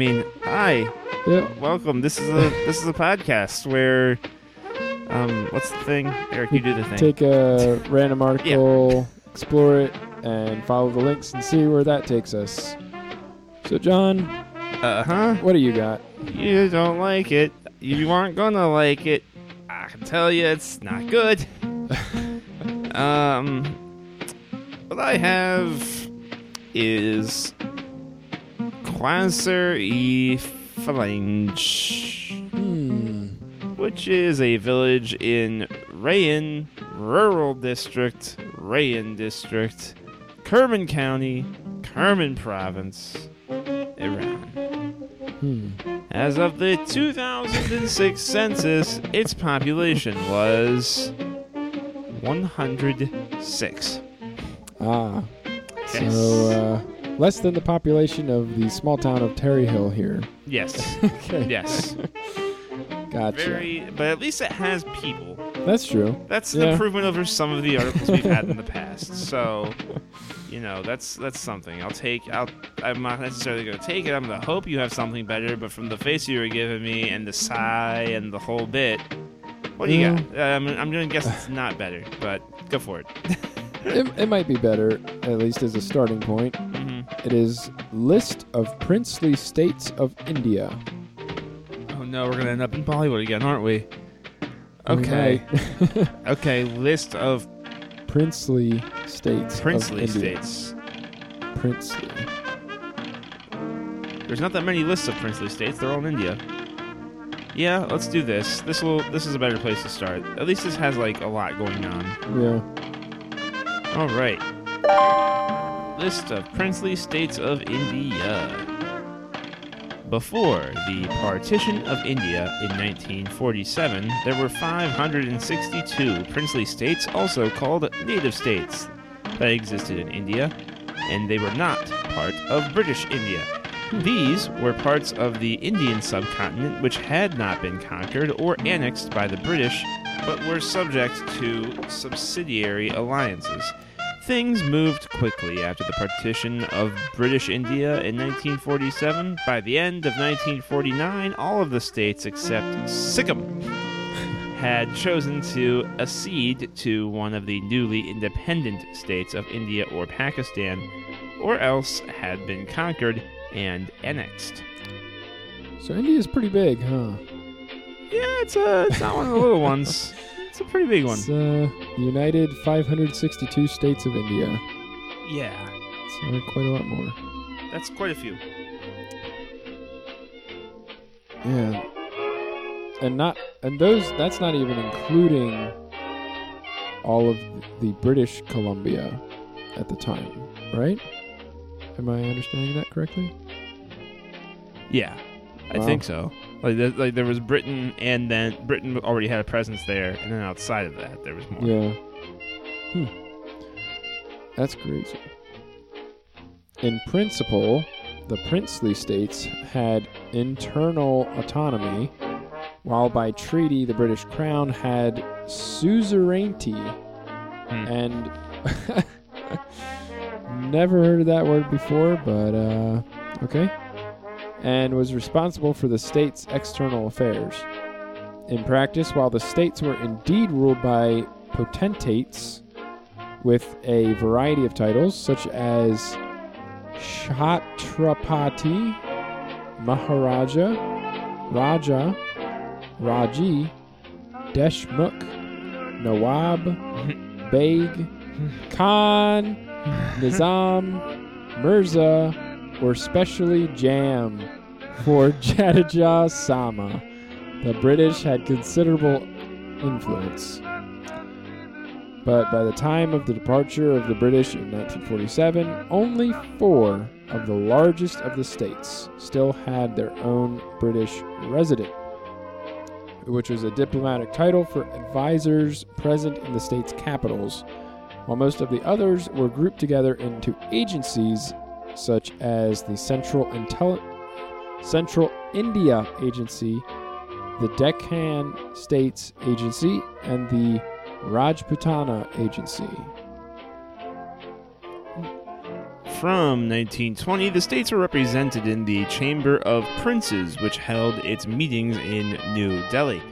Mean, hi, Yeah, welcome. This is a this is a podcast where, um, what's the thing? Eric, you do the thing. take a random article, explore it, and follow the links and see where that takes us. So, John, Uh huh. what do you got? You don't like it. You aren't gonna like it. I can tell you, it's not good. um, what I have is Quasar e Phalange, Hmm. which is a village in Rayon Rural District, Rayon District, Kerman County, Kerman Province, Iran. Hmm. As of the 2006 census, its population was 106. Ah. Yes. So, uh, less than the population of the small town of Terry Hill here. Yes. okay. Yes. Gotcha. Very, but at least it has people. That's true. That's an Yeah. improvement over some of the articles we've had in the past. So, you know, that's that's something. I'll take. I'll. I'm not necessarily going to take it. I'm going to hope you have something better. But from the face you were giving me and the sigh and the whole bit, what do you got? Um, I'm going to guess it's not better. But go for it. It, it might be better, at least as a starting point. It is list of princely states of India. Oh no, we're gonna end up in Bollywood again, aren't we? Okay. Okay. List of princely states. of princely states. Princely. There's not that many lists of princely states. They're all in India. Yeah, let's do this. This will. This is a better place to start. At least this has like a lot going on. Yeah. All right. List of princely states of India. Before the partition of India in 1947, there were 562 princely states, also called native states, that existed in India, and they were not part of British India. These were parts of the Indian subcontinent which had not been conquered or annexed by the British, but were subject to subsidiary alliances. Things moved quickly after the partition of British India in 1947. By the end of 1949, all of the states except Sikkim had chosen to accede to one of the newly independent states of India or Pakistan, or else had been conquered and annexed. So India's pretty big, huh? Yeah, it's a it's not one of the little ones. It's a pretty big one. It's uh, the United 562 states of India. Yeah, So quite a lot more. that's quite a few. Yeah. And not and those that's not even including all of the British Columbia at the time, right? Am I understanding that correctly? Yeah, I Wow. think so. Like, there, like there was Britain, and then Britain already had a presence there, and then outside of that, there was more. Yeah. Hmm. That's crazy. In principle, the princely states had internal autonomy, while by treaty the British Crown had suzerainty. Hmm. And never heard of that word before, but uh, okay. And was responsible for the state's external affairs. In practice, while the states were indeed ruled by potentates with a variety of titles, such as Chhatrapati, Maharaja, Raja, Raji, Deshmukh, Nawab, Beg, Khan, Nizam, Mirza, or specially Jam for Jadeja Samma. the British had considerable influence. But by the time of the departure of the British in 1947, only four of the largest of the states still had their own British resident, which was a diplomatic title for advisors present in the state's capitals, while most of the others were grouped together into agencies such as the Central Central India Agency, the Deccan States Agency, and the Rajputana Agency. From 1920, the states were represented in the Chamber of Princes, which held its meetings in New Delhi.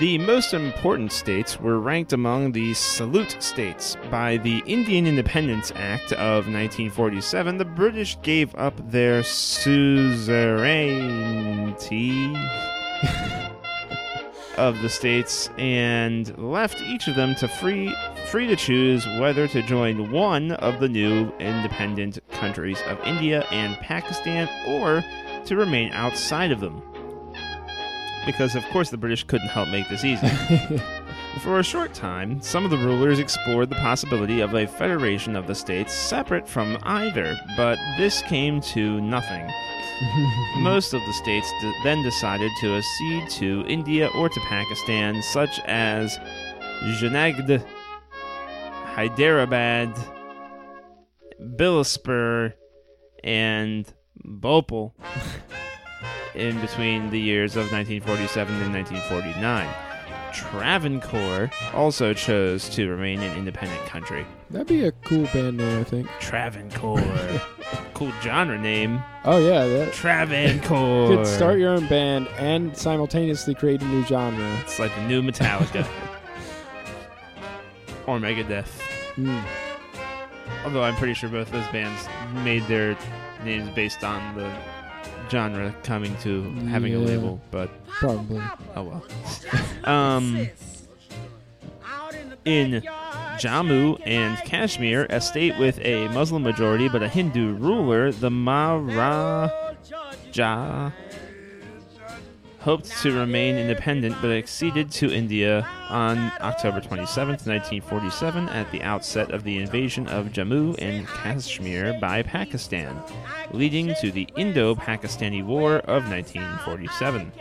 The most important states were ranked among the Salute States. By the Indian Independence Act of 1947, the British gave up their suzerainty of the states and left each of them to free free to choose whether to join one of the new independent countries of India and Pakistan or to remain outside of them. Because of course the British couldn't help make this easy. For a short time, some of the rulers explored the possibility of a federation of the states separate from either, but this came to nothing. Most of the states d- then decided to accede to India or to Pakistan, such as Junagadh, Hyderabad, Bilaspur, and Bhopal in between the years of 1947 and 1949. Travancore also chose to remain an independent country. That'd be a cool band name, I think. Travancore. cool genre name. Oh yeah, that Travancore. you could start your own band and simultaneously create a new genre. It's like the new Metallica. or Megadeth. Mm. Although I'm pretty sure both those bands made their names based on the genre coming to having a Yeah. label, but Probably. oh well. um, in Jammu and Kashmir, a state with a Muslim majority but a Hindu ruler, the Maharaja hoped to remain independent but acceded to India on October 27, 1947, at the outset of the invasion of Jammu and Kashmir by Pakistan, leading to the Indo Pakistani War of 1947.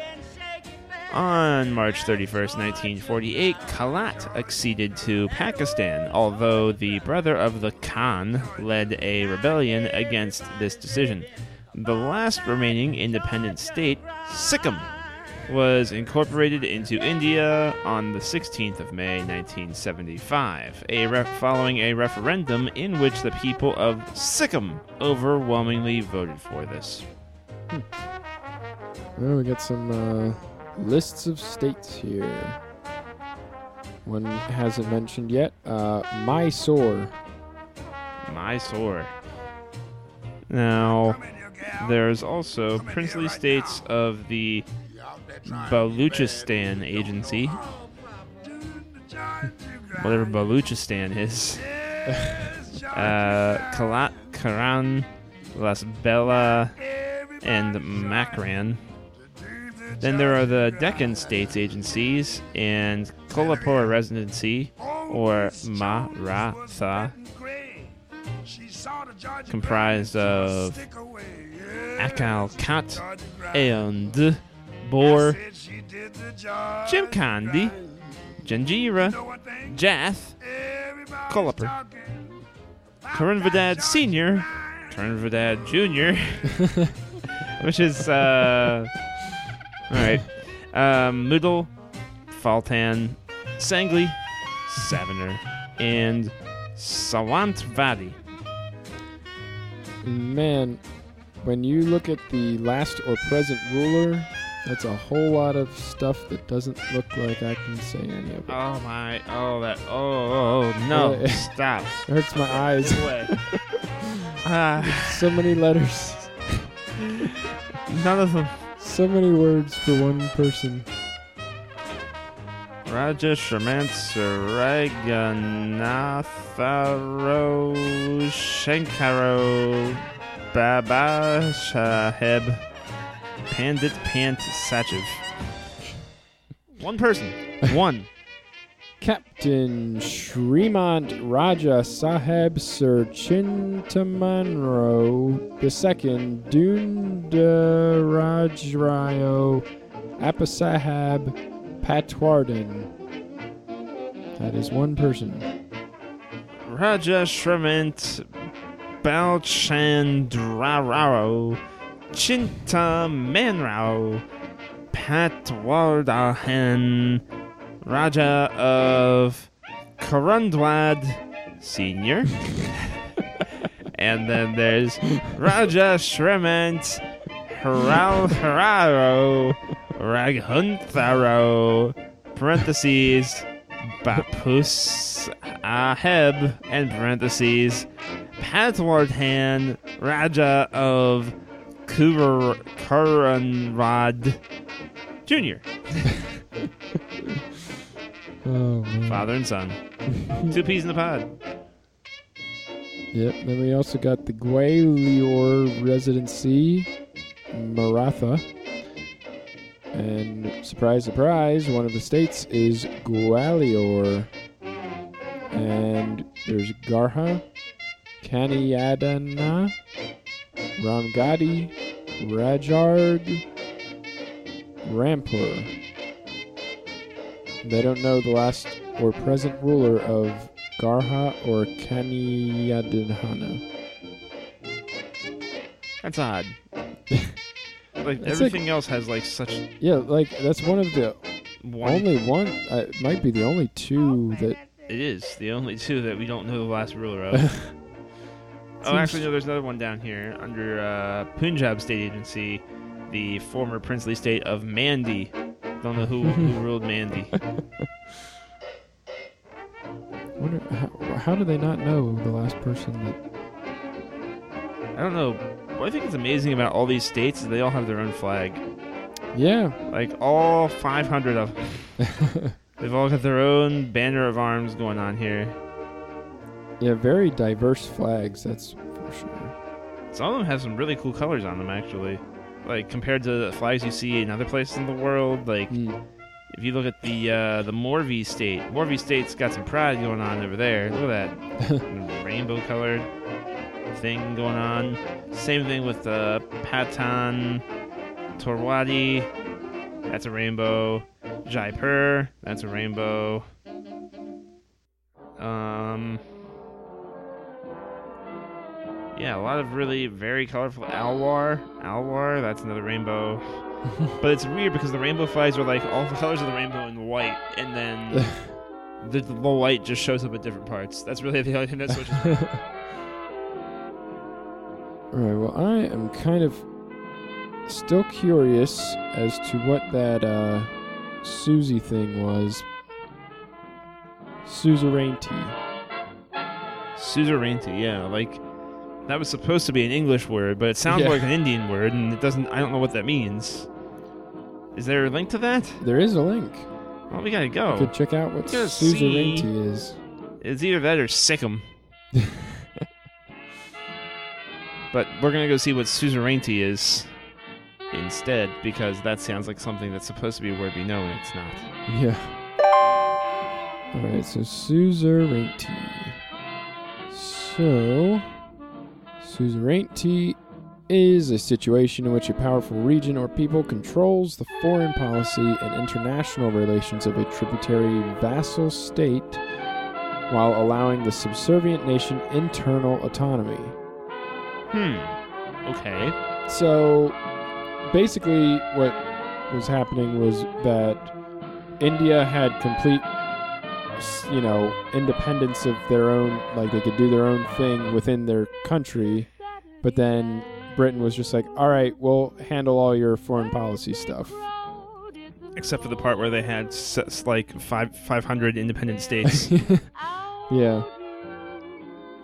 On March 31, 1948, Kalat acceded to Pakistan, although the brother of the Khan led a rebellion against this decision. The last remaining independent state, Sikkim, was incorporated into India on the 16th of May 1975, a ref- following a referendum in which the people of Sikkim overwhelmingly voted for this. Well, we got some uh, lists of states here. One hasn't mentioned yet. Uh, Mysore. Mysore. Now, there's also princely states of the Baluchistan Agency. Whatever Baluchistan is. Uh, Kalat, Kharan, Las Bela, and Makran. Then there are the Deccan States Agencies and Kolhapur Residency, or Maratha, comprised of Akalkot and Jim Chimkandi, Janjira, Jath, Kolhapur, Karanvadad Senior, Karanvadad Junior, which is uh, all right. Um, Moodle, Phaltan, Sangli, Savanur, and Sawantwadi. Man, when you look at the last or present ruler, that's a whole lot of stuff that doesn't look like I can say any of it. Oh my! Oh that! Oh, oh, oh no! Really? Stop! It hurts my eyes. Ah, so many letters. none of them. So many words for one person. Raja Shamant Shankaro Baba Pandit Pant Sachiv. One person. One. Captain Srimant Raja Saheb Sir Chintamanro II Dundarajrayo Apasahab Patwardhan. That is one person. Raja Shremant Balchandrarao Chintamanrao Patwardhan Raja of Kurundwad Senior. and then there's Raja Shremant Haral Hararo Raghuntharo parentheses Bapus Aheb and parentheses Patwardhan Raja of Kur- Kurunrad Jr. Oh. Father and son. Two peas in the pod. Yep. Then we also got the Gwalior Residency, Maratha. And surprise, surprise, one of the states is Gwalior. And there's Garha, Kaniyadana, Ramgadi, Rajarg, Rampur. They don't know the last or present ruler of Garha or Kaniyadana. That's odd. like It's everything else has like such Yeah, like that's one of the one. only one. Uh, it might be the only two that. it is the only two that we don't know the last ruler of. oh, actually, no. There's another one down here under uh, Punjab State Agency, the former princely state of Mandi. Don't know who, who ruled Mandi. Wonder how, how do they not know the last person that? I don't know. What I think is amazing about all these states is they all have their own flag. Yeah. Like all 500 of them. They've all got their own banner of arms going on here. Yeah, very diverse flags. That's for sure. Some of them have some really cool colors on them, actually. Like compared to the flags you see in other places in the world. Like Mm. if you look at the uh, the Morvi state, Morvi state's got some pride going on over there. Look at that rainbow colored thing going on. Same thing with the Patan Torwadi. That's a rainbow. Jaipur. That's a rainbow. Um. Yeah, a lot of really very colorful Alwar. Alwar, that's another rainbow. But it's weird because the rainbow flags are like all the colors of the rainbow in white, and then the, the white just shows up at different parts. That's really the only thing that switches. All right. Well, I am kind of still curious as to what that uh, Susie thing was. Suzerainty. Suzerainty, yeah, like that was supposed to be an English word, but it sounds Yeah. like an Indian word, and it doesn't. I don't know what that means. Is there a link to that? There is a link. Well, we gotta You go. could check out what suzerainty is. It's either that or Sikkim. but we're gonna go see what suzerainty is instead, because that sounds like something that's supposed to be a word we know, and it's not. Yeah. All right, so suzerainty. So, suzerainty is a situation in which a powerful region or people controls the foreign policy and international relations of a tributary vassal state while allowing the subservient nation internal autonomy. Hmm. Okay. So basically, what was happening was that India had complete, you know, independence of their own, like they could do their own thing within their country, but then Britain was just like, all right, we'll handle all your foreign policy stuff. Except for the part where they had like five 500 independent states. yeah.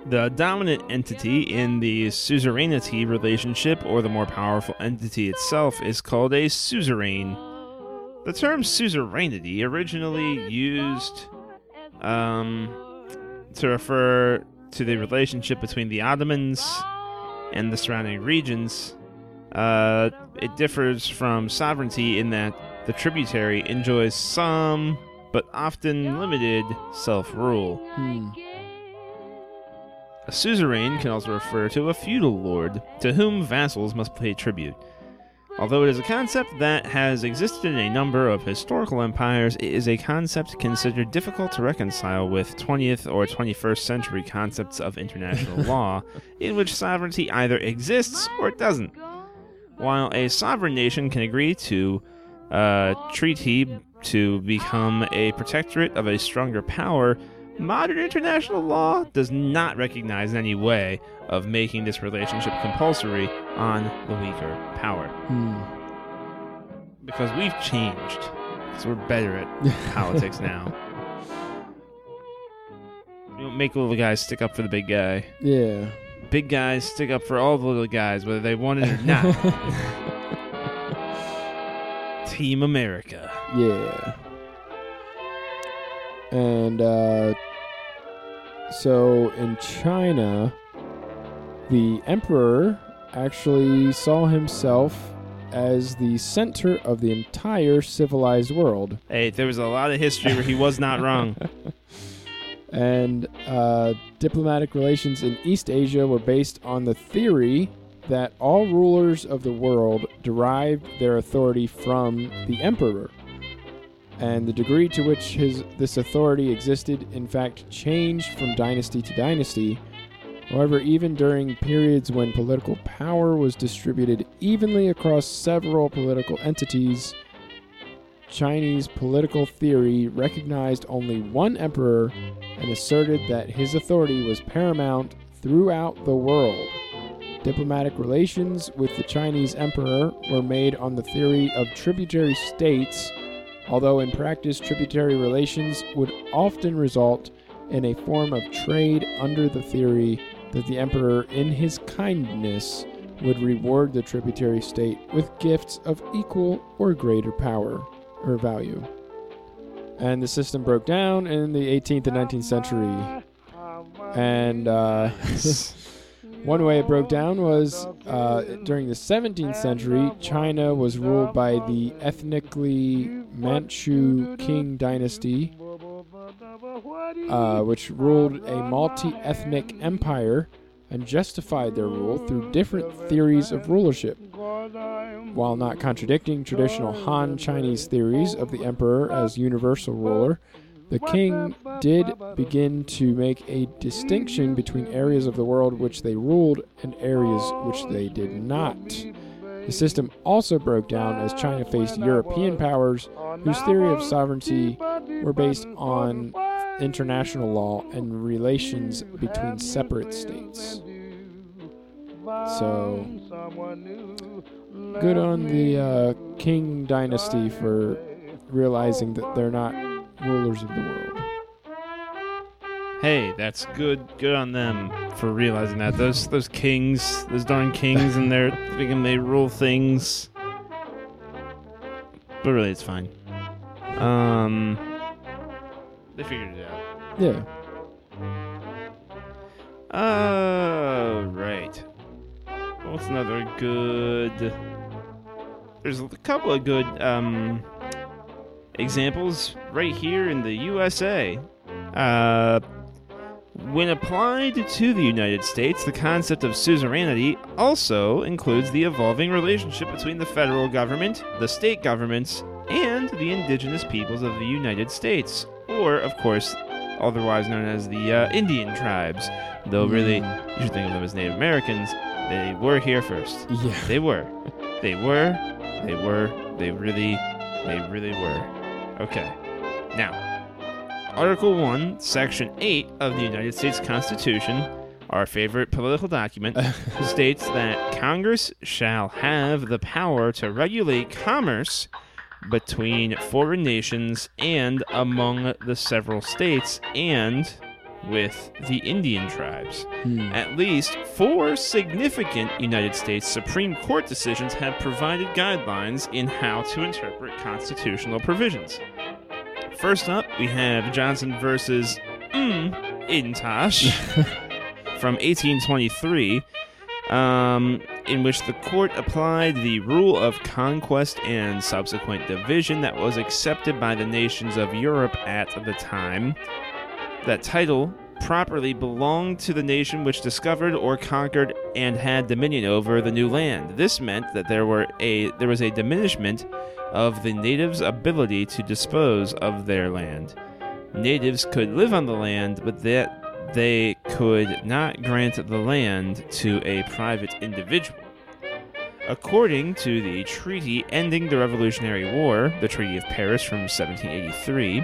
The dominant entity in the suzerainty relationship, or the more powerful entity itself, is called a suzerain. The term suzerainty originally used um, to refer to the relationship between the Ottomans and the surrounding regions. Uh, it differs from sovereignty in that the tributary enjoys some, but often limited, self rule. Hmm. A suzerain can also refer to a feudal lord to whom vassals must pay tribute. Although it is a concept that has existed in a number of historical empires, it is a concept considered difficult to reconcile with 20th or 21st century concepts of international law, in which sovereignty either exists or doesn't. While a sovereign nation can agree to a treaty to become a protectorate of a stronger power, modern international law does not recognize any way of making this relationship compulsory on the weaker power. Hmm. Because we've changed. Because we're better at politics now. We don't make little guys stick up for the big guy. Yeah. Big guys stick up for all the little guys, whether they want it or not. Team America. Yeah. And uh, so in China, the emperor actually saw himself as the center of the entire civilized world. Hey, there was a lot of history where he was not wrong. And uh, diplomatic relations in East Asia were based on the theory that all rulers of the world derived their authority from the emperor. And the degree to which his this authority existed, in fact, changed from dynasty to dynasty. However, even during periods when political power was distributed evenly across several political entities, Chinese political theory recognized only one emperor and asserted that his authority was paramount throughout the world. Diplomatic relations with the Chinese emperor were made on the theory of tributary states, although in practice, tributary relations would often result in a form of trade under the theory that the emperor, in his kindness, would reward the tributary state with gifts of equal or greater power or value. And the system broke down in the 18th and 19th century. And uh, one way it broke down was uh, during the 17th century, China was ruled by the ethnically Manchu Qing dynasty, uh, which ruled a multi ethnic empire and justified their rule through different theories of rulership. While not contradicting traditional Han Chinese theories of the emperor as universal ruler, the king did begin to make a distinction between areas of the world which they ruled and areas which they did not. The system also broke down as China faced European powers whose theory of sovereignty were based on international law and relations between separate states. So, good on the uh, King dynasty for realizing that they're not rulers of the world. Hey, that's good. Good on them for realizing that. Those those kings, those darn kings, and they're thinking they rule things. But really, it's fine. Um, they figured it out. Yeah. Uh, right. What's another good? There's a couple of good um examples right here in the USA. Uh, when applied to the United States, the concept of suzerainty also includes the evolving relationship between the federal government, the state governments, and the indigenous peoples of the United States, or, of course, otherwise known as the uh, Indian tribes. Though, really, you should think of them as Native Americans. They were here first. Yeah. They were. They were. They were. They really. They really were. Okay. Now, Article 1, Section 8 of the United States Constitution, our favorite political document, states that Congress shall have the power to regulate commerce between foreign nations and among the several states and with the Indian tribes. Hmm. At least four significant United States Supreme Court decisions have provided guidelines in how to interpret constitutional provisions. First up, we have Johnson versus mm, Intosh from 1823. um, in which the court applied the rule of conquest and subsequent division that was accepted by the nations of Europe at the time. That title properly belonged to the nation which discovered or conquered and had dominion over the new land. This meant that there were a there was a diminishment of the natives' ability to dispose of their land. Natives could live on the land, but that they could not grant the land to a private individual. According to the treaty ending the Revolutionary War, the Treaty of Paris from 1783,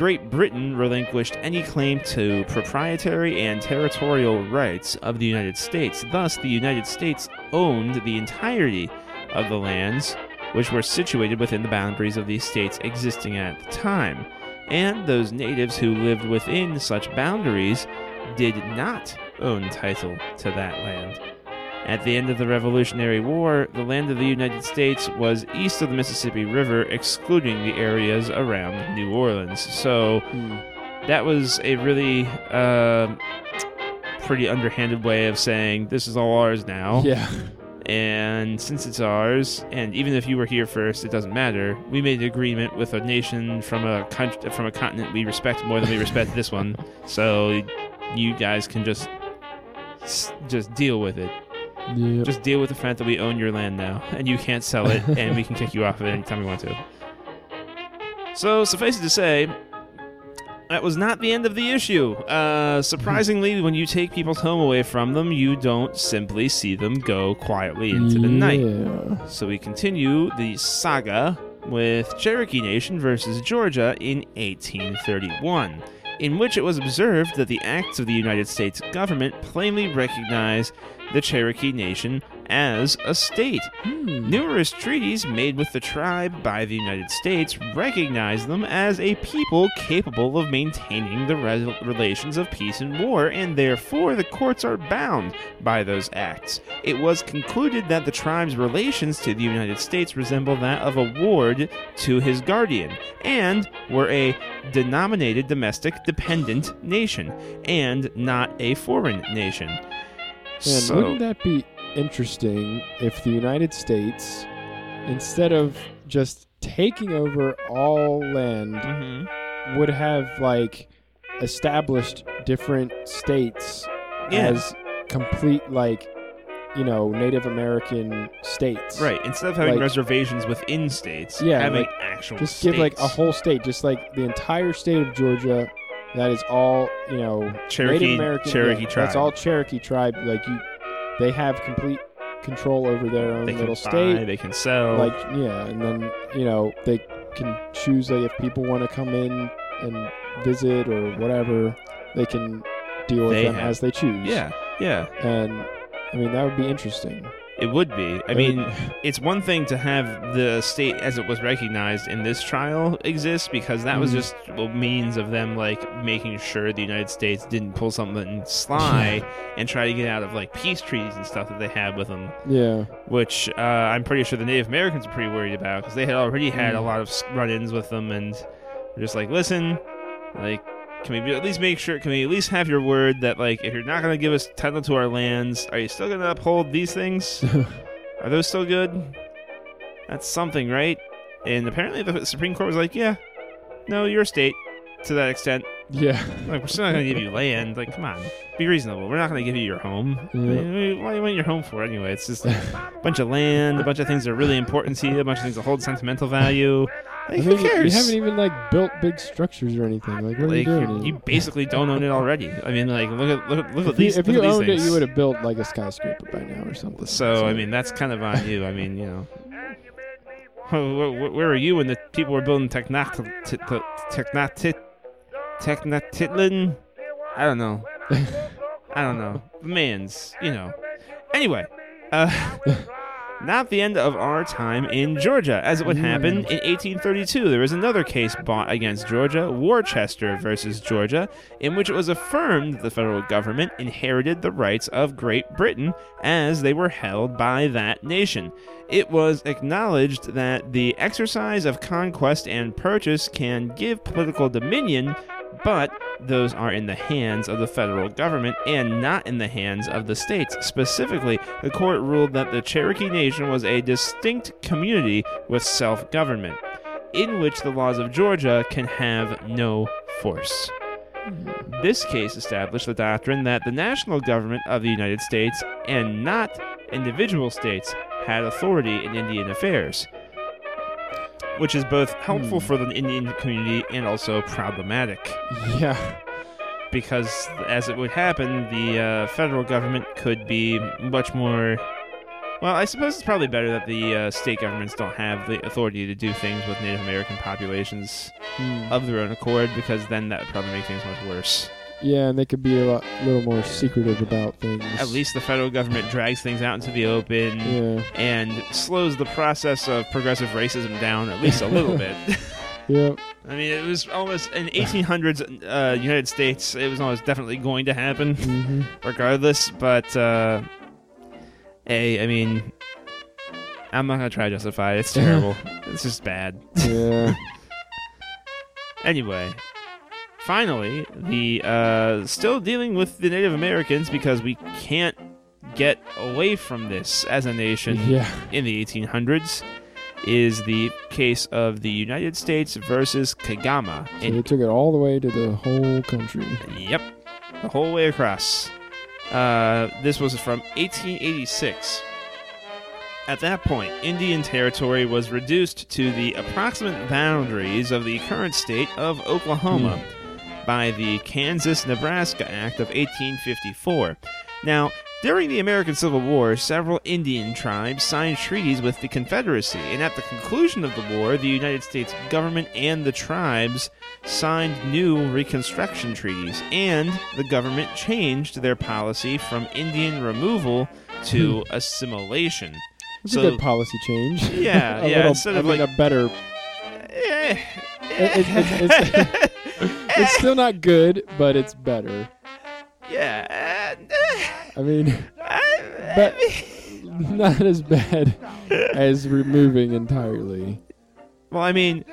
Great Britain relinquished any claim to proprietary and territorial rights of the United States. Thus, the United States owned the entirety of the lands which were situated within the boundaries of these states existing at the time. And those natives who lived within such boundaries did not own title to that land. At the end of the Revolutionary War, the land of the United States was east of the Mississippi River, excluding the areas around New Orleans. So Hmm. that was a really uh, pretty underhanded way of saying this is all ours now. Yeah. And since it's ours, and even if you were here first, it doesn't matter. We made an agreement with a nation from a country, from a continent we respect more than we respect this one. So you guys can just just deal with it. Yeah. Just deal with the fact that we own your land now, and you can't sell it, and we can kick you off of it anytime we want to. So suffice it to say, that was not the end of the issue. Uh, surprisingly, when you take people's home away from them, you don't simply see them go quietly into the night. So we continue the saga with Cherokee Nation versus Georgia in 1831, in which it was observed that the acts of the United States government plainly recognize the Cherokee Nation as a state. Hmm. Numerous treaties made with the tribe by the United States recognize them as a people capable of maintaining the re- relations of peace and war, and therefore the courts are bound by those acts. It was concluded that the tribe's relations to the United States resemble that of a ward to his guardian, and were a denominated domestic dependent nation, and not a foreign nation. And So- wouldn't that be interesting if the United States, instead of just taking over all land, Mhm. would have like established different states Yeah. as complete like you know Native American states. Right. Instead of having Like- reservations within states, Yeah, having like, actual Just give like a whole state, just like the entire state of Georgia. That is all you know. Cherokee- Native American. Cherokee yeah, tribe. That's all Cherokee tribe. Like you, they have complete control over their own they little buy, state. they can sell. like yeah and then you know they can choose like if people want to come in and visit or whatever they can deal with They them have- as they choose yeah, yeah, and i mean that would be interesting it would be. I mean, it's one thing to have the state as it was recognized in this trial exist because that was Mhm. just a means of them like making sure the United States didn't pull something sly and try to get out of like peace treaties and stuff that they had with them, yeah which uh, I'm pretty sure the Native Americans are pretty worried about because they had already had a Mm. lot of run-ins with them and they're just like, listen, like. Can we at least make sure? Can we at least have your word that, like, if you're not going to give us title to our lands, are you still going to uphold these things? Are those still good? That's something, right? And apparently the Supreme Court was like, yeah, no, you're state to that extent. yeah Like, we're still not going to give you land. Like, come on, be reasonable. We're not going to give you your home. Yeah. Why do you want your home for anyway? It's just a bunch of land, a bunch of things that are really important to you, a bunch of things that hold sentimental value. I Like, mean, who you- cares? you haven't even like built big structures or anything like what are like, you doing you basically don't own it already. I mean, like, look at look at look at if you, these. if look you at these owned things. it you would have built like a skyscraper by now or something So I mean, that's kind of on you. I mean, you know, where, where- where were you when the people were building Technat Technat Technatitlin? I don't know. I don't know. Man's, you know. Anyway, uh, not the end of our time in Georgia. As it would happen in 1832, there was another case brought against Georgia, Worcester versus Georgia, in which it was affirmed that the federal government inherited the rights of Great Britain as they were held by that nation. It was acknowledged that the exercise of conquest and purchase can give political dominion, but those are in the hands of the federal government and not in the hands of the states. Specifically, the court ruled that the Cherokee Nation was a distinct community with self government, in which the laws of Georgia can have no force. This case established the doctrine that the national government of the United States and not individual states had authority in Indian affairs, which is both helpful Hmm. for the Indian community and also problematic Yeah. because, as it would happen, the uh, federal government could be much more. Well, I suppose it's probably better that the uh, state governments don't have the authority to do things with Native American populations Hmm. of their own accord, because then that would probably make things much worse. Yeah, and they could be a lot, little more secretive about things. At least the federal government drags things out into the open Yeah. and slows the process of progressive racism down at least a little bit. Yep. I mean, it was almost in 1800s uh, United States. It was almost definitely going to happen. hmm regardless. But uh, a, I mean, I'm not gonna try to justify it. It's terrible. it's just bad. Yeah. Anyway, finally, the uh, still dealing with the Native Americans because we can't get away from this as a nation yeah. in the 1800s. Is the case of the United States versus Kagama So in they took it all the way to the whole country. Yep, the whole way across. Uh, this was from 1886. At that point, Indian Territory was reduced to the approximate boundaries of the current state of Oklahoma by the Kansas Nebraska Act of 1854. Now, during the American Civil War, several Indian tribes signed treaties with the Confederacy, and at the conclusion of the war, the United States government and the tribes signed new Reconstruction treaties, and the government changed their policy from Indian removal to assimilation. It's So- a good policy change. Yeah, a yeah, Little, instead I of, mean, like- a better. Eh, It- it- it's- It's still not good, but it's better. yeah. I mean, but not as bad as removing entirely. Well, I mean,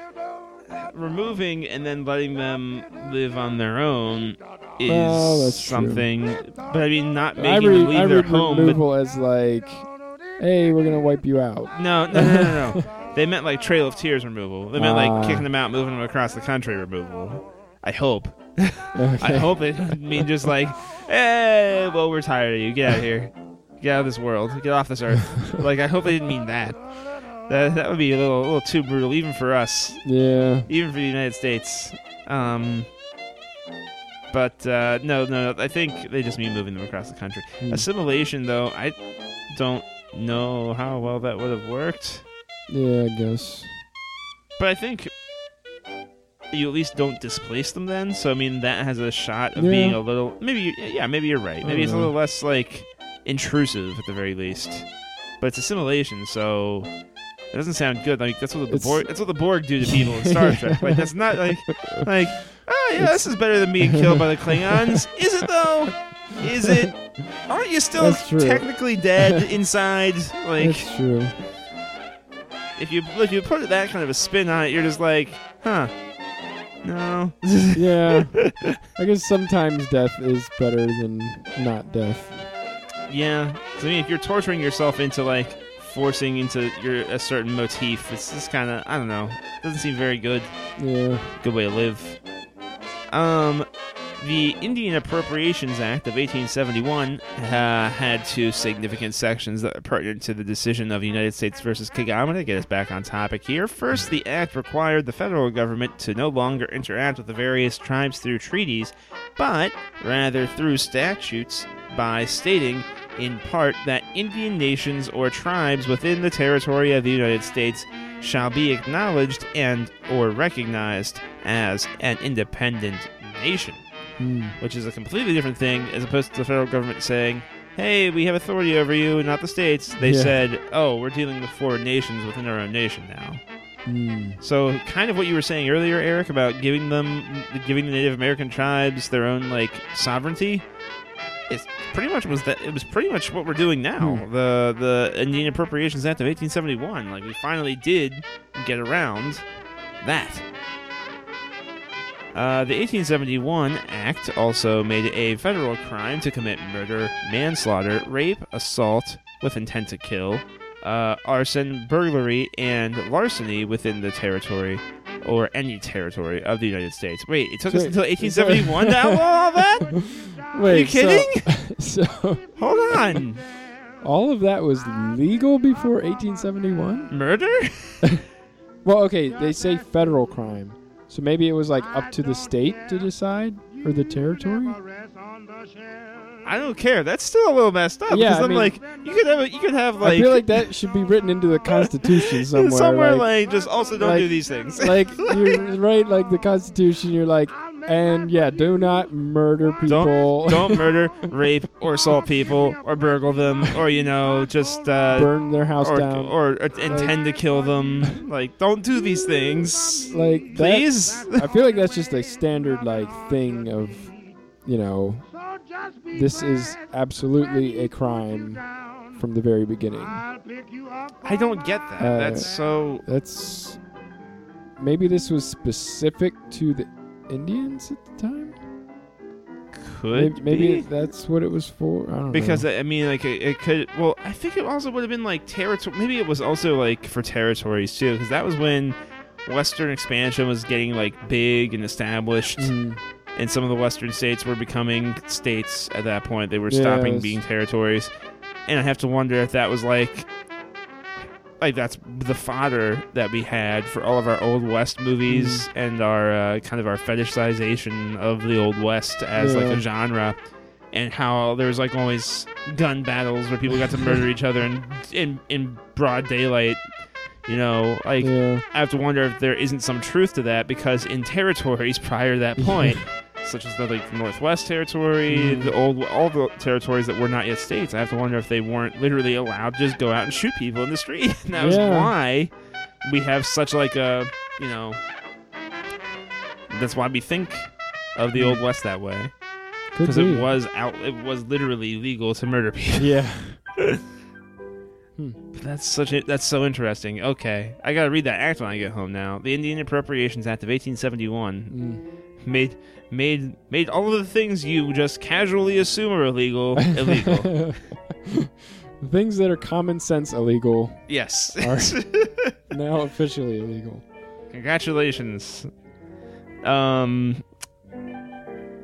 removing and then letting them live on their own is Well, that's true. something. But I mean, not I making read, them leave I their home. But removal as like, hey, we're gonna wipe you out. no, no, no, no, no. they meant like Trail of Tears removal. They meant Ah. like kicking them out, moving them across the country removal. I hope. I hope it didn't mean just like, hey, well, we're tired of you. Get out of here. Get out of this world. Get off this earth. like, I hope they didn't mean that. That, that would be a little, a little too brutal, even for us. Yeah. even for the United States. Um, but uh, no, no, I think they just mean moving them across the country. Hmm. Assimilation, though, I don't know how well that would have worked. Yeah, I guess. But I think you at least don't displace them then. So I mean, that has a shot of Yeah. being a little. Maybe, yeah, maybe you're right. Maybe it's a oh, little less like intrusive at the very least. But it's assimilation, so. It doesn't sound good. Like that's what the It's- Borg. That's what the Borg do to people in Star Trek. Like that's not like like, oh yeah, this is better than being killed by the Klingons. Is it though? Is it? Aren't you still technically dead inside? Like, That's true. if you if you put that kind of a spin on it, you're just like, huh? No. Yeah. I guess sometimes death is better than not death. yeah. I mean, if you're torturing yourself into like forcing into your a certain motif, it's just kind of I don't know. Doesn't seem very good. Yeah. good way to live. Um, the Indian Appropriations Act of 1871 uh, had two significant sections that are pertinent to the decision of United States versus Kagama. To get us back on topic here, first, the act required the federal government to no longer interact with the various tribes through treaties, but rather through statutes by stating in part that Indian nations or tribes within the territory of the United States shall be acknowledged and or recognized as an independent nation, Hmm. which is a completely different thing as opposed to the federal government saying, "Hey, we have authority over you, not the states." They Yeah. said, "Oh, we're dealing with foreign nations within our own nation now." Hmm. So, kind of what you were saying earlier, Eric, about giving them, giving the Native American tribes their own like sovereignty. It's pretty much was that it was pretty much what we're doing now. Hmm. The the Indian Appropriations Act of 1871. Like we finally did get around that. Uh, the 1871 Act also made it a federal crime to commit murder, manslaughter, rape, assault with intent to kill, uh, arson, burglary, and larceny within the territory or any territory of the United States. Wait, it took us until 1871 to outlaw all that? Wait, so- kidding? So, Hold on. all of that was legal before 1871? Murder? Well, okay, they say federal crime. So maybe it was like up to the state to decide or the territory? I don't care. That's still a little messed up. Yeah, because I I'm mean- like, you could have, a, you could have like, I feel like that should be written into the Constitution somewhere. somewhere like, like, just also don't like- do these things. like you're right, like the Constitution. You're like, and yeah, do not murder people. don't murder, rape, or assault people, or burgle them, or you know, just uh, burn their house or, down. or, or intend to kill them. Like, don't do these things, like please. I feel like that's just a standard like thing of, you know, this is absolutely a crime from the very beginning. I don't get that. Uh, That's so. That's maybe this was specific to the Indians at the time. Could maybe, maybe that's what it was for. I don't know. because know. I mean, like it, it could. Well, I think it also would have been like territory. Maybe it was also like for territories too, because that was when Western expansion was getting like big and established, Mm, and some of the Western states were becoming states at that point. They were stopping being territories, and I have to wonder if that was like. Like that's the fodder that we had for all of our old West movies and our uh, kind of our fetishization of the old West as like a genre, and how there was like always gun battles where people got to murder each other in in in broad daylight. You know, like yeah. I have to wonder if there isn't some truth to that because in territories prior to that point, such as the like Northwest Territory, Mhm. the old all the territories that were not yet states, I have to wonder if they weren't literally allowed to just go out and shoot people in the street. and that was why we have such like a you know that's why we think of the old West that way because be. it was out it was literally legal to murder people. Yeah. That's such a, that's so interesting. Okay, I gotta read that act when I get home now. The Indian Appropriations Act of 1871 Mm. Made made made all of the things you just casually assume are illegal illegal. Things that are common sense illegal yes. now officially illegal. Congratulations. Um,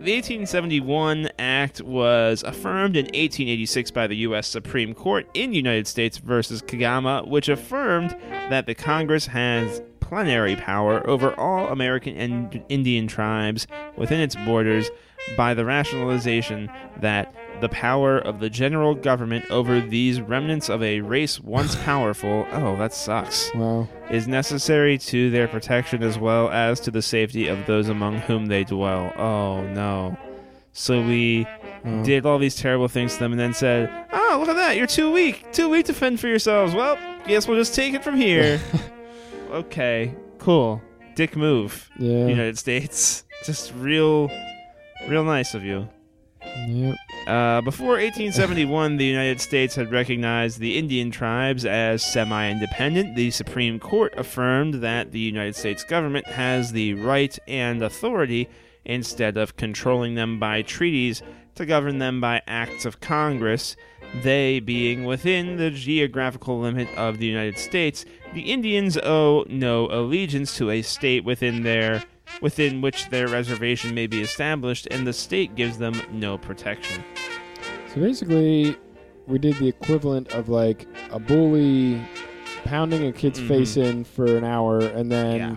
the 1871 Act was affirmed in 1886 by the U.S. Supreme Court in United States versus Kagama, which affirmed that the Congress has plenary power over all American and Indian tribes within its borders by the rationalization that the power of the general government over these remnants of a race once powerful oh that sucks Wow. is necessary to their protection as well as to the safety of those among whom they dwell. Oh no. So we Wow. did all these terrible things to them and then said, Oh, look at that, you're too weak. Too weak to fend for yourselves. Well, guess we'll just take it from here. okay, cool. Dick move, Yeah. United States. Just real, real nice of you. Yep. Uh, before 1871, the United States had recognized the Indian tribes as semi independent. The Supreme Court affirmed that the United States government has the right and authority, instead of controlling them by treaties, to govern them by acts of Congress, they being within the geographical limit of the United States. The Indians owe no allegiance to a state within their within which their reservation may be established, and the state gives them no protection. So basically, we did the equivalent of like a bully pounding a kid's Mhm. face in for an hour and then Yeah.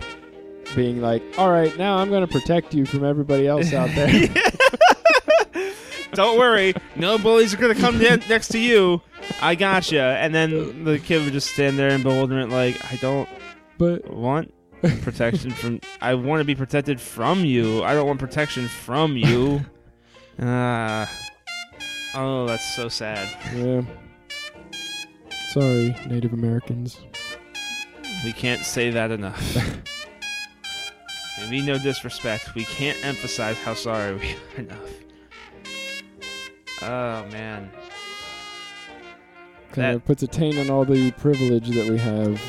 being like, all right, now I'm going to protect you from everybody else out there. Don't worry, no bullies are gonna come ne- next to you. I gotcha. And then the kid would just stand there in bewilderment, like, I don't but want protection from. I want to be protected from you. I don't want protection from you. Ah. oh, that's so sad. yeah. Sorry, Native Americans. We can't say that enough. Maybe no disrespect. We can't emphasize how sorry we are enough. Oh man. Kind of puts a taint on all the privilege that we have.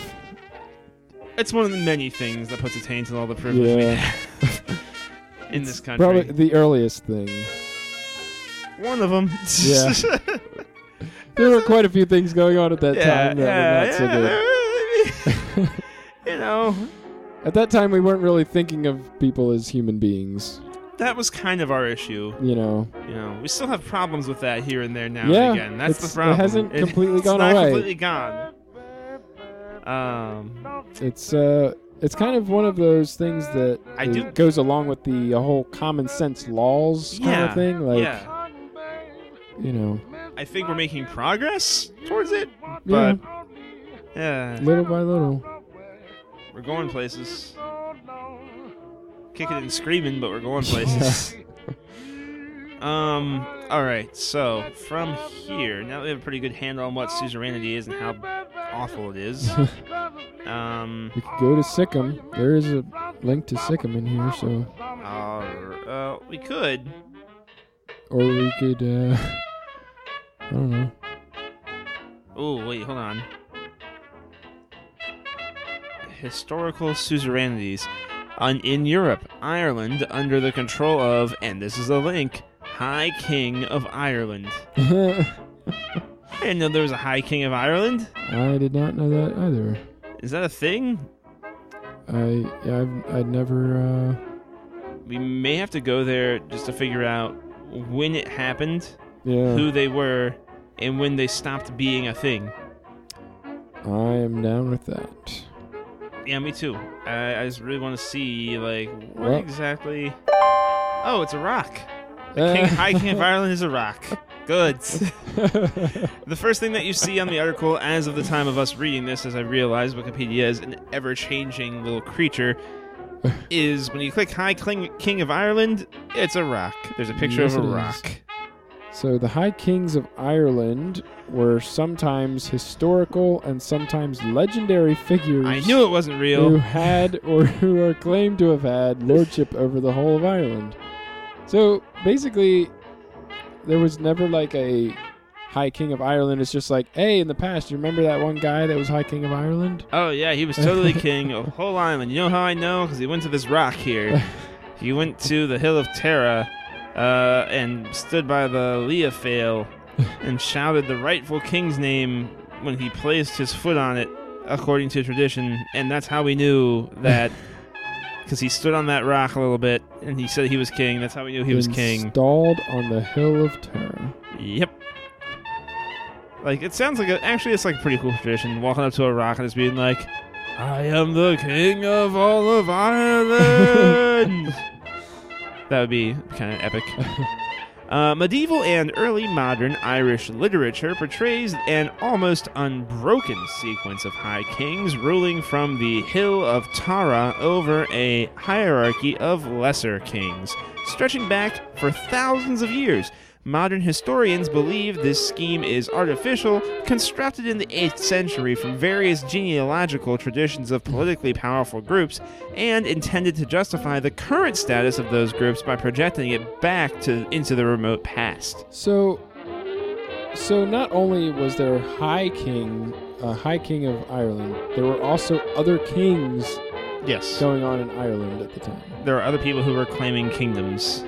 It's one of the many things that puts a taint on all the privilege we Yeah. have. in this country. Probably the earliest thing. One of them. Yeah. There were quite a few things going on at that yeah, time that were not so good. you know, At that time, we weren't really thinking of people as human beings. That was kind of our issue. You know, You know, we still have problems with that here and there now Yeah, and again. That's the it's- it problem. hasn't completely it's gone not away. completely gone. Um, it's uh, it's kind of one of those things that I do- goes along with the uh, whole common sense laws kind yeah, of thing. Like, yeah. you know, I think we're making progress towards it, yeah, but yeah, little by little. we're going places. Kicking and screaming, but we're going places. um. All right. So from here, now that we have a pretty good handle on what suzerainty is and how awful it is. um. We could go to Sikkim. There is a link to Sikkim in here, so Uh, uh, we could. or we could. uh I don't know. Oh, wait, hold on. Historical suzerainities. On, in Europe, Ireland, under the control of, and this is a link, High King of Ireland. I didn't know there was a High King of Ireland. I did not know that either. Is that a thing? I yeah, I've I'd never. uh We may have to go there just to figure out when it happened, Yeah, who they were, and when they stopped being a thing. I am down with that. Yeah, me too. I, I just really want to see, like, what Well- exactly. Oh, it's a rock. The uh. King, High King of Ireland is a rock. Good. the first thing that you see on the article, as of the time of us reading this, as I realize Wikipedia is an ever changing little creature, is when you click High King, King of Ireland, it's a rock. There's a picture Yes, of a it is. So the High Kings of Ireland were sometimes historical and sometimes legendary figures I knew it wasn't real. who had or who are claimed to have had lordship over the whole of Ireland. So basically, there was never like a High King of Ireland. It's just like, hey, in the past, you remember that one guy that was High King of Ireland? Oh, yeah, he was totally king of the whole island. You know how I know? Because he went to this rock here. He went to the Hill of Tara uh, and stood by the Lia Fáil and shouted the rightful king's name when he placed his foot on it, according to tradition. And that's how we knew that. Because he stood on that rock a little bit and he said he was king. That's how we knew he was king. Installed on the Hill of Tara. Yep. Like it sounds like a, actually it's like a pretty cool tradition. Walking up to a rock and just being like, "I am the king of all of Ireland." That would be kind of epic. Uh, medieval and early modern Irish literature portrays an almost unbroken sequence of high kings ruling from the Hill of Tara over a hierarchy of lesser kings, stretching back for thousands of years. Modern historians believe this scheme is artificial, constructed in the 8th century from various genealogical traditions of politically powerful groups, and intended to justify the current status of those groups by projecting it back to into the remote past. So, so not only was there a High King, a High King of Ireland, there were also other kings Yes. going on in Ireland at the time. there are other people who were claiming kingdoms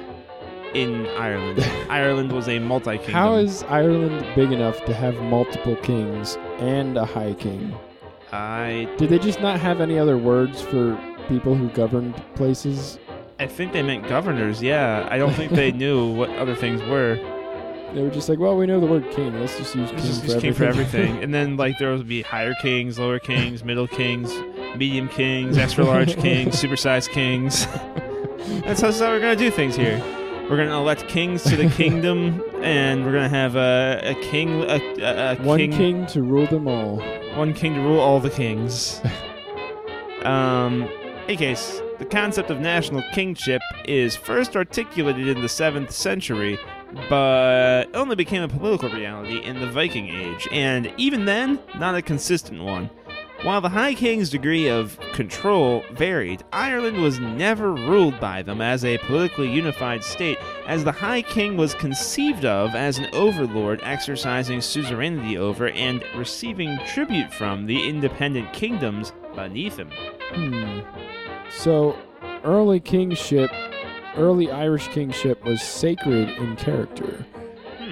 in Ireland. Ireland was a multi-kingdom. How is Ireland big enough to have multiple kings and a High King? I Did they just not have any other words for people who governed places? I think they meant governors. Yeah, I don't think they knew what other things were. They were just like, well, we know the word king. Let's just use king, just for, just everything. king for everything. and then like there would be higher kings, lower kings, middle kings, medium kings, extra large kings, supersized kings. That's how, that's how we're gonna do things here. We're gonna elect kings to the kingdom, and we're gonna have a, a king, a, a, a One king, king to rule them all. one king to rule all the kings. um, in any case, the concept of national kingship is first articulated in the 7th century, but only became a political reality in the Viking Age, and even then, not a consistent one. While the High King's degree of control varied, Ireland was never ruled by them as a politically unified state, as the High King was conceived of as an overlord exercising suzerainty over and receiving tribute from the independent kingdoms beneath him. Hmm. So, early kingship early Irish kingship was sacred in character.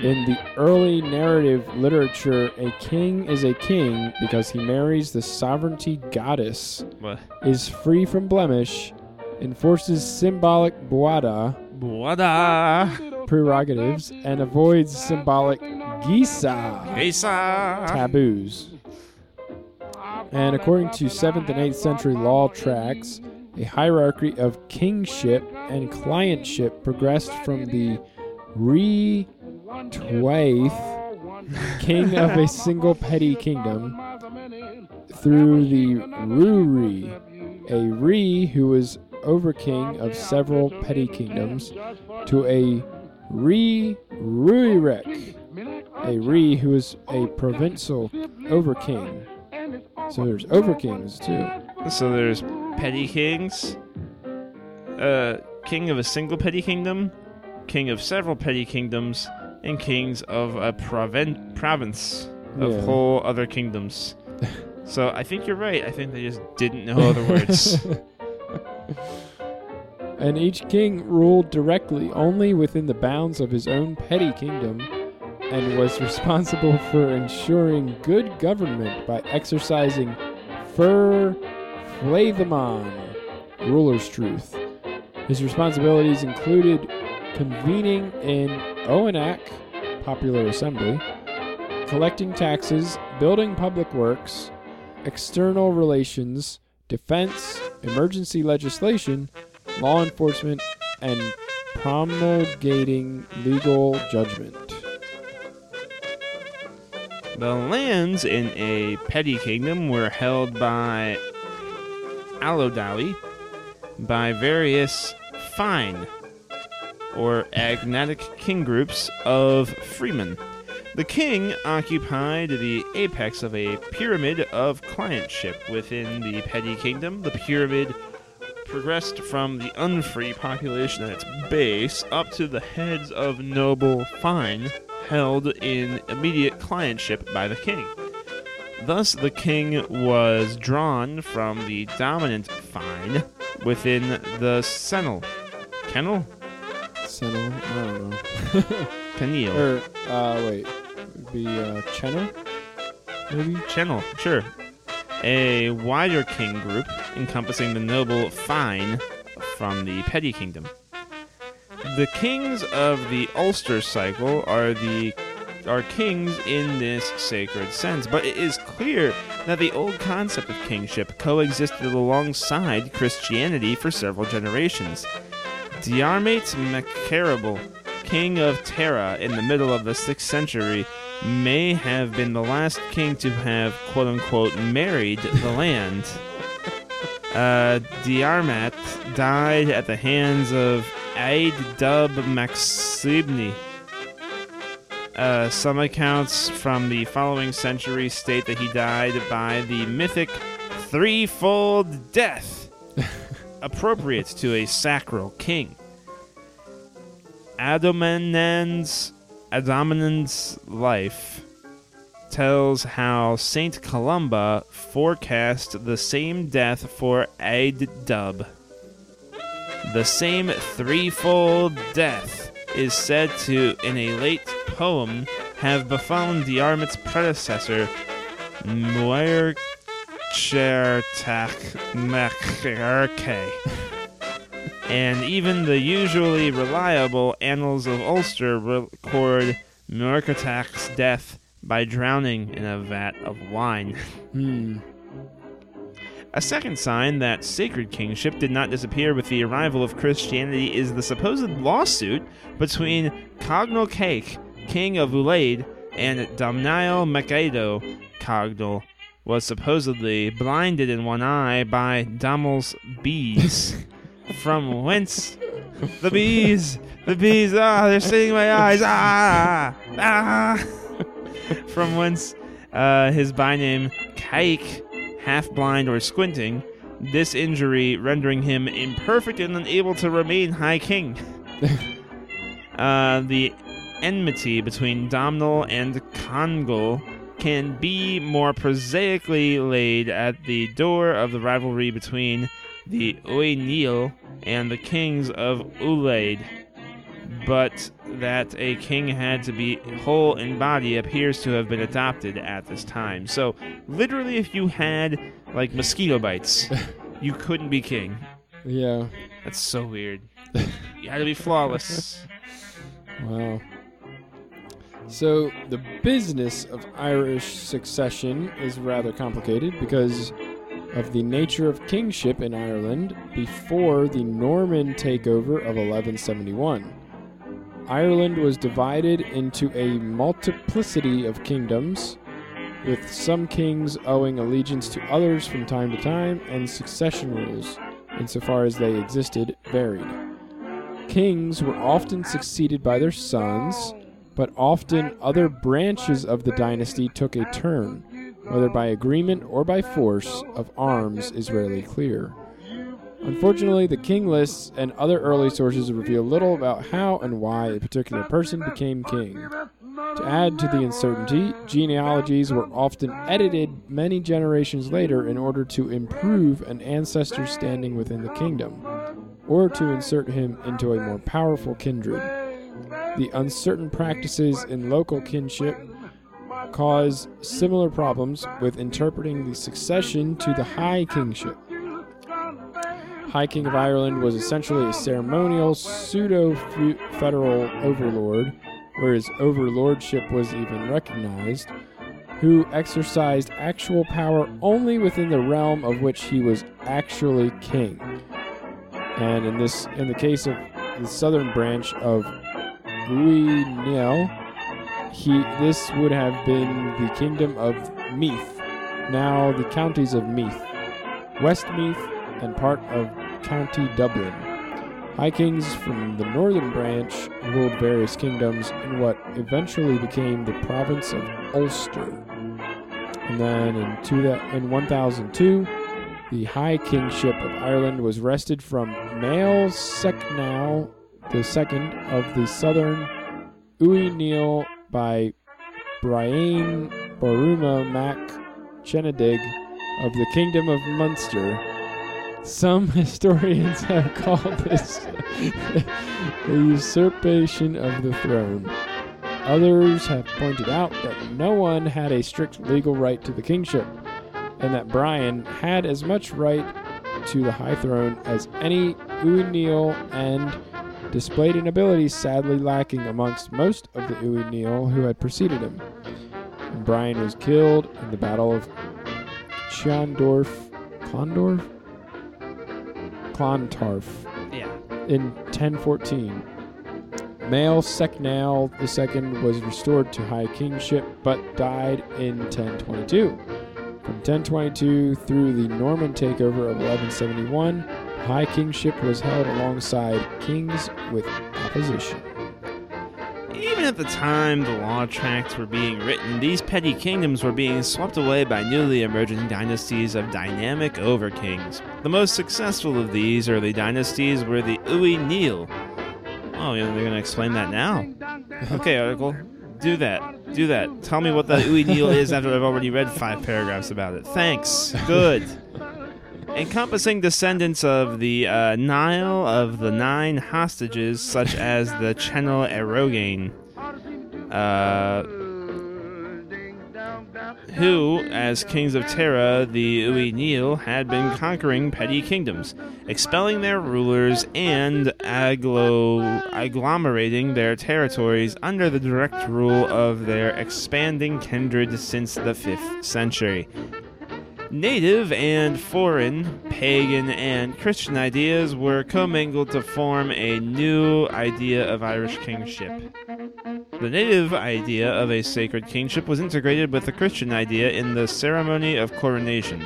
In hmm. the early narrative literature, a king is a king because he marries the sovereignty goddess, What? is free from blemish, enforces symbolic buada Wada. prerogatives, and avoids symbolic geasa taboos. And according to 7th and 8th century law tracts, a hierarchy of kingship and clientship progressed from the re twaith king of a single petty kingdom through the ruiri, a re who was over king of several petty kingdoms, to a re ruirech, a re who is a provincial over king. So there's over kings too. So there's petty kings, uh, king of a single petty kingdom, king of several petty kingdoms, and kings of a provin- province of Yeah. whole other kingdoms. so I think you're right. I think they just didn't know other words. and each king ruled directly only within the bounds of his own petty kingdom and was responsible for ensuring good government by exercising fír flathemon, ruler's truth. His responsibilities included convening in óenach, popular assembly, collecting taxes, building public works, external relations, defense, emergency legislation, law enforcement, and promulgating legal judgment. The lands in a petty kingdom were held by allodially by various fine or agnatic king groups of freemen. The king occupied the apex of a pyramid of clientship within the petty kingdom. The pyramid progressed from the unfree population at its base up to the heads of noble fine held in immediate clientship by the king. Thus, the king was drawn from the dominant fine within the senil. Kennel? Senil, I don't know. Kenil. or, uh, wait. It'd be, uh, Chena? Maybe? Channel, sure. A wider king group encompassing the noble fine from the petty kingdom. The kings of the Ulster cycle are the are kings in this sacred sense, but it is clear that the old concept of kingship coexisted alongside Christianity for several generations. Diarmait mac Cerbaill, king of Tara in the middle of the 6th century, may have been the last king to have quote unquote married the land. Uh, Diarmait died at the hands of Aid Dub Maxibni. Uh, some accounts from the following century state that he died by the mythic threefold death, appropriate to a sacral king. Adomnán's Adomnán's life tells how Saint Columba forecast the same death for Áed Dub. The same threefold death is said to, in a late poem, have befallen Diarmait's predecessor, Muirchertach mac Ercae. And even the usually reliable annals of Ulster record Muirchertach's death by drowning in a vat of wine. Hmm. A second sign that sacred kingship did not disappear with the arrival of Christianity is the supposed lawsuit between Congal Cáech, king of Ulaid, and Domnail Macado. Congal was supposedly blinded in one eye by Domnall's bees. From whence the bees, the bees, ah, they're stinging my eyes, ah, ah. From whence uh, his byname Cáech, half blind or squinting, this injury rendering him imperfect and unable to remain High King. uh, the enmity between Domnall and Congal can be more prosaically laid at the door of the rivalry between the Uí Néill and the kings of Ulaid, but that a king had to be whole in body appears to have been adopted at this time. So, literally, if you had like mosquito bites, you couldn't be king. Yeah. That's so weird. you had to be flawless. Wow. So the business of Irish succession is rather complicated because of the nature of kingship in Ireland before the Norman takeover of 1171. Ireland was divided into a multiplicity of kingdoms, with some kings owing allegiance to others from time to time, and succession rules, insofar as they existed, varied. Kings were often succeeded by their sons, but often other branches of the dynasty took a turn, whether by agreement or by force of arms is rarely clear. Unfortunately, the king lists and other early sources reveal little about how and why a particular person became king. To add to the uncertainty, genealogies were often edited many generations later in order to improve an ancestor's standing within the kingdom, or to insert him into a more powerful kindred. The uncertain practices in local kinship cause similar problems with interpreting the succession to the high kingship. High King of Ireland was essentially a ceremonial pseudo federal overlord, where his overlordship was even recognized, who exercised actual power only within the realm of which he was actually king. And in this, in the case of the southern branch of Néill, he this would have been the kingdom of Meath, now the counties of Meath, Westmeath, and part of County Dublin. High kings from the northern branch ruled various kingdoms in what eventually became the province of Ulster. And then in, two, in 1002, the High Kingship of Ireland was wrested from Mael Sechnaill second of the southern Uí Néill by Brian Boruma Mac Cennétig of the Kingdom of Munster some historians have called this a usurpation of the throne. Others have pointed out that no one had a strict legal right to the kingship, and that Brian had as much right to the high throne as any Uí Néill and displayed an ability sadly lacking amongst most of the Uí Néill who had preceded him. And Brian was killed in the Battle of Clondorf. Clondorf? Clontarf Yeah. in 1014. Mael Sechnaill II was restored to high kingship but died in 1022. From 1022 through the Norman takeover of 1171, high kingship was held alongside kings with opposition. Even at the time the law tracts were being written, these petty kingdoms were being swept away by newly emerging dynasties of dynamic overkings. The most successful of these early dynasties were the Uí Néill. Oh, they're going to explain that now. Okay, article. Do that. Do that. Tell me what the Uí Néill is after I've already read five paragraphs about it. Thanks. Good encompassing descendants of the uh, Niall of the nine hostages, such as the Channel Erogain, uh, who, as kings of Tara, the Uí Néill, had been conquering petty kingdoms, expelling their rulers, and agglo- agglomerating their territories under the direct rule of their expanding kindred since the 5th century. Native and foreign, pagan and Christian ideas were commingled to form a new idea of Irish kingship. The native idea of a sacred kingship was integrated with the Christian idea in the ceremony of coronation.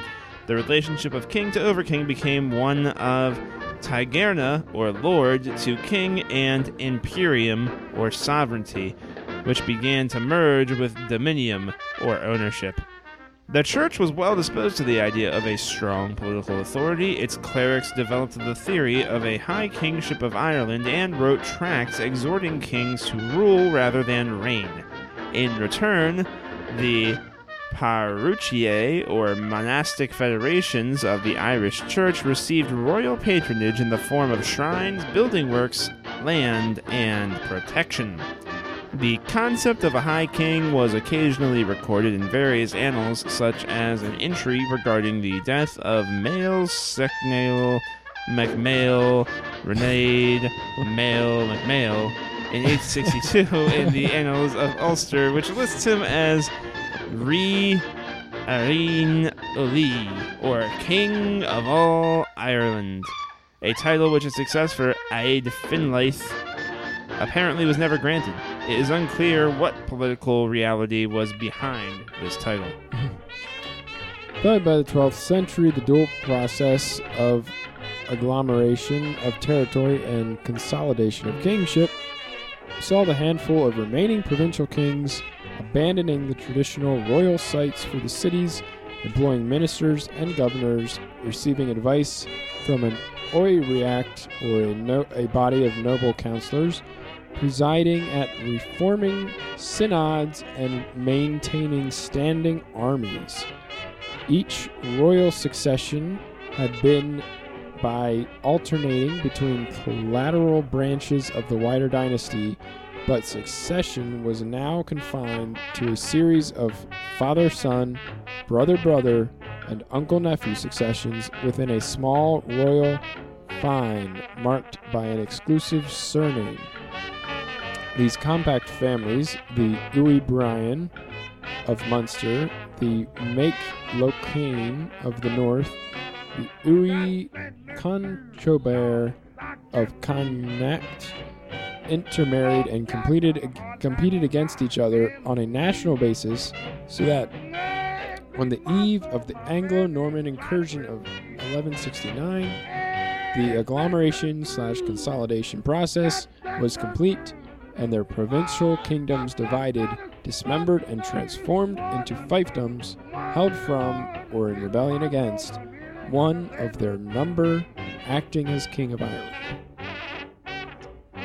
The relationship of king to overking became one of tigernas, or lord, to king, and imperium, or sovereignty, which began to merge with dominium, or ownership. The church was well disposed to the idea of a strong political authority. Its clerics developed the theory of a high kingship of Ireland and wrote tracts exhorting kings to rule rather than reign. In return, the Paruchiae, or monastic federations of the Irish Church, received royal patronage in the form of shrines, building works, land, and protection. The concept of a High King was occasionally recorded in various annals, such as an entry regarding the death of Mael Sechnaill MacMail Renaid Mail MacMail in 862 in the Annals of Ulster, which lists him as Rí Érenn Uile, or King of all Ireland, a title which his successor Áed Findliath apparently was never granted. It is unclear what political reality was behind this title. But by the 12th century, the dual process of agglomeration of territory and consolidation of kingship saw the handful of remaining provincial kings abandoning the traditional royal sites for the cities, employing ministers and governors, receiving advice from an oireacht or a, no- a body of noble counselors, presiding at reforming synods and maintaining standing armies. Each royal succession had been by alternating between collateral branches of the wider dynasty, but succession was now confined to a series of father son, brother brother, and uncle nephew successions within a small royal fine marked by an exclusive surname. These compact families, the Ua Briain of Munster, the Mac Lochlainn of the north, the Conchobar of Connacht intermarried and completed, competed against each other on a national basis so that on the eve of the Anglo-Norman incursion of 1169, the agglomeration slash consolidation process was complete and their provincial kingdoms divided, dismembered, and transformed into fiefdoms held from or in rebellion against one of their number acting as King of Ireland.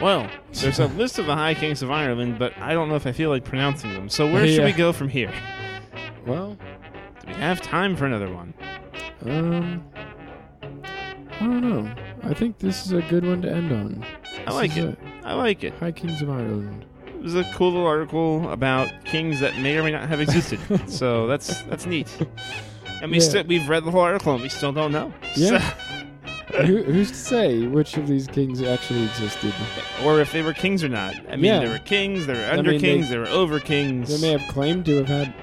Well, there's a list of the High Kings of Ireland, but I don't know if I feel like pronouncing them. So where should we go from here? Well, Do we have time for another one? um, I don't know. I think this is a good one to end on. I This like it. I like it. High Kings of Ireland. It was a cool little article about kings that may or may not have existed. so that's that's neat. And we Yeah. still we've read the whole article and we still don't know. Yeah. So- Who, who's to say which of these kings actually existed? or if they were kings or not. I mean, Yeah. there were kings, there were I under mean, they- kings, there were over kings. They may have claimed to have had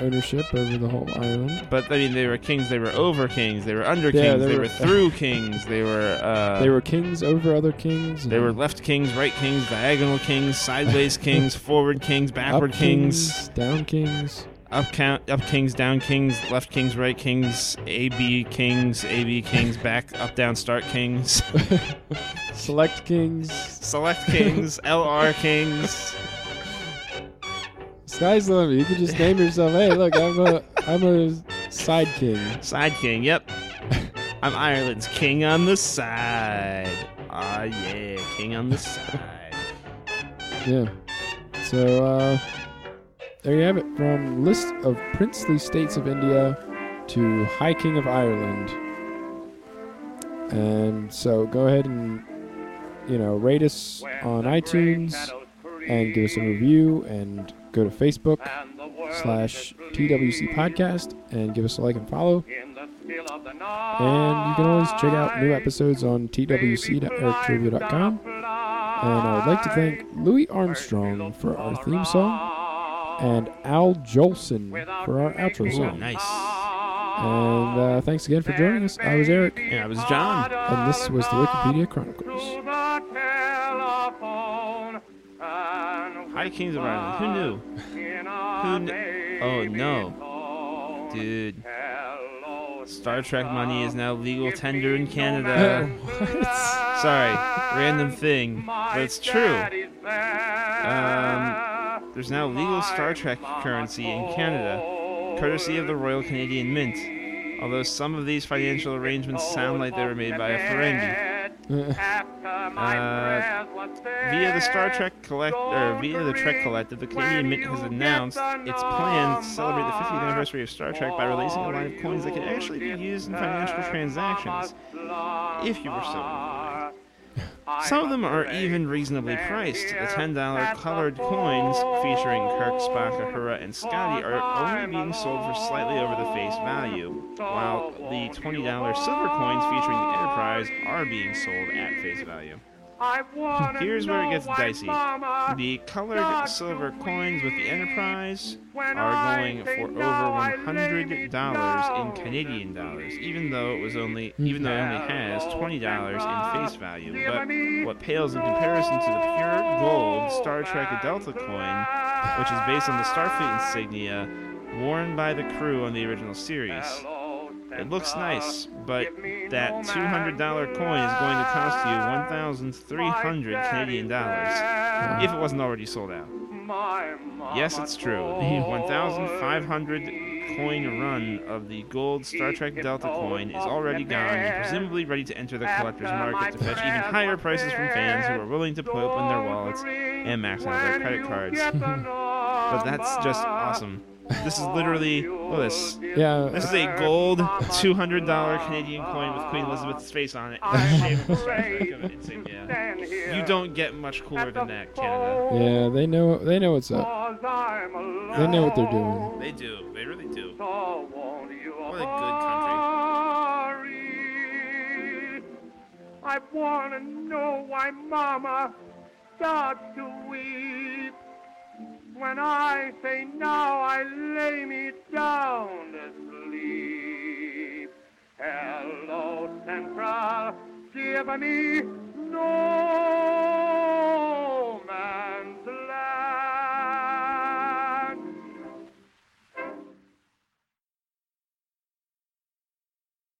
ownership over the whole island. But I mean, they were kings. They were over kings. They were under Yeah, kings. they They were- were through kings. They were. Uh, they were kings over other kings. They were left kings, right kings, diagonal kings, sideways kings, forward kings, backward kings, kings, down kings. up count, up kings, down kings, left kings, right kings, A B kings, A B kings, back, up, down, start kings, Select kings. select kings, LR kings. Sky's the limit. You can just name yourself. Hey, look, I'm a I'm a side king. Side king, yep. I'm Ireland's king on the side. Ah, yeah, king on the side. Yeah. So uh, there you have it. From list of princely states of India to High King of Ireland. And so go ahead and you know rate us on iTunes and give us a review and go to Facebook slash TWC podcast and give us a like and follow. And you can always check out new episodes on twc.erictrivia.com. And I would like to thank Louis Armstrong for our theme song and Al Jolson for our outro Ooh, song. nice. And uh, thanks again for joining us. I was Eric, Yeah, it was John. and this was the Wikipedia Chronicles. Of Ireland. Who knew? Who Oh no, dude. Star Trek money is now legal tender in Canada. Sorry, random thing, but it's true. Um, there's now legal Star Trek currency in Canada, courtesy of the Royal Canadian Mint. Although some of these financial arrangements sound like they were made by a Ferengi. Uh, via the Star Trek collect or via the Trek Collective, the Canadian Mint has announced its plans to celebrate the 50th anniversary of Star Trek by releasing a line of coins that can actually be used in financial transactions, if you were so. Some of them are even reasonably priced. The $10 colored coins featuring Kirk, Spock, Uhura, and Scotty are only being sold for slightly over the face value, while the $20 silver coins featuring the Enterprise are being sold at face value. Here's where it gets dicey. The colored silver coins with the Enterprise are going for over $100 in Canadian dollars, even though it was only even though it only has $20 in face value. But what pales in comparison to the pure gold Star Trek Delta coin, which is based on the Starfleet insignia worn by the crew on the original series. It looks nice, but that $200 coin is going to cost you 1,300 Canadian dollars if it wasn't already sold out. Yes, it's true. The 1,500 coin run of the gold Star Trek Delta coin is already gone and presumably ready to enter the collector's market to fetch even higher prices from fans who are willing to put open their wallets and max out their credit cards. but that's just awesome. This is literally look at this. Yeah. This is a gold two hundred dollar Canadian coin with Queen Elizabeth's face on it. And a shapeable Star Trek of it insignia. You don't get much cooler than that, Canada. Yeah, they know they know what's up. They know what they're doing. They do. They really do. What a good country. I wanna know why Mama starts to weep when I say now I lay me down to sleep. Hello, Central, give me no man.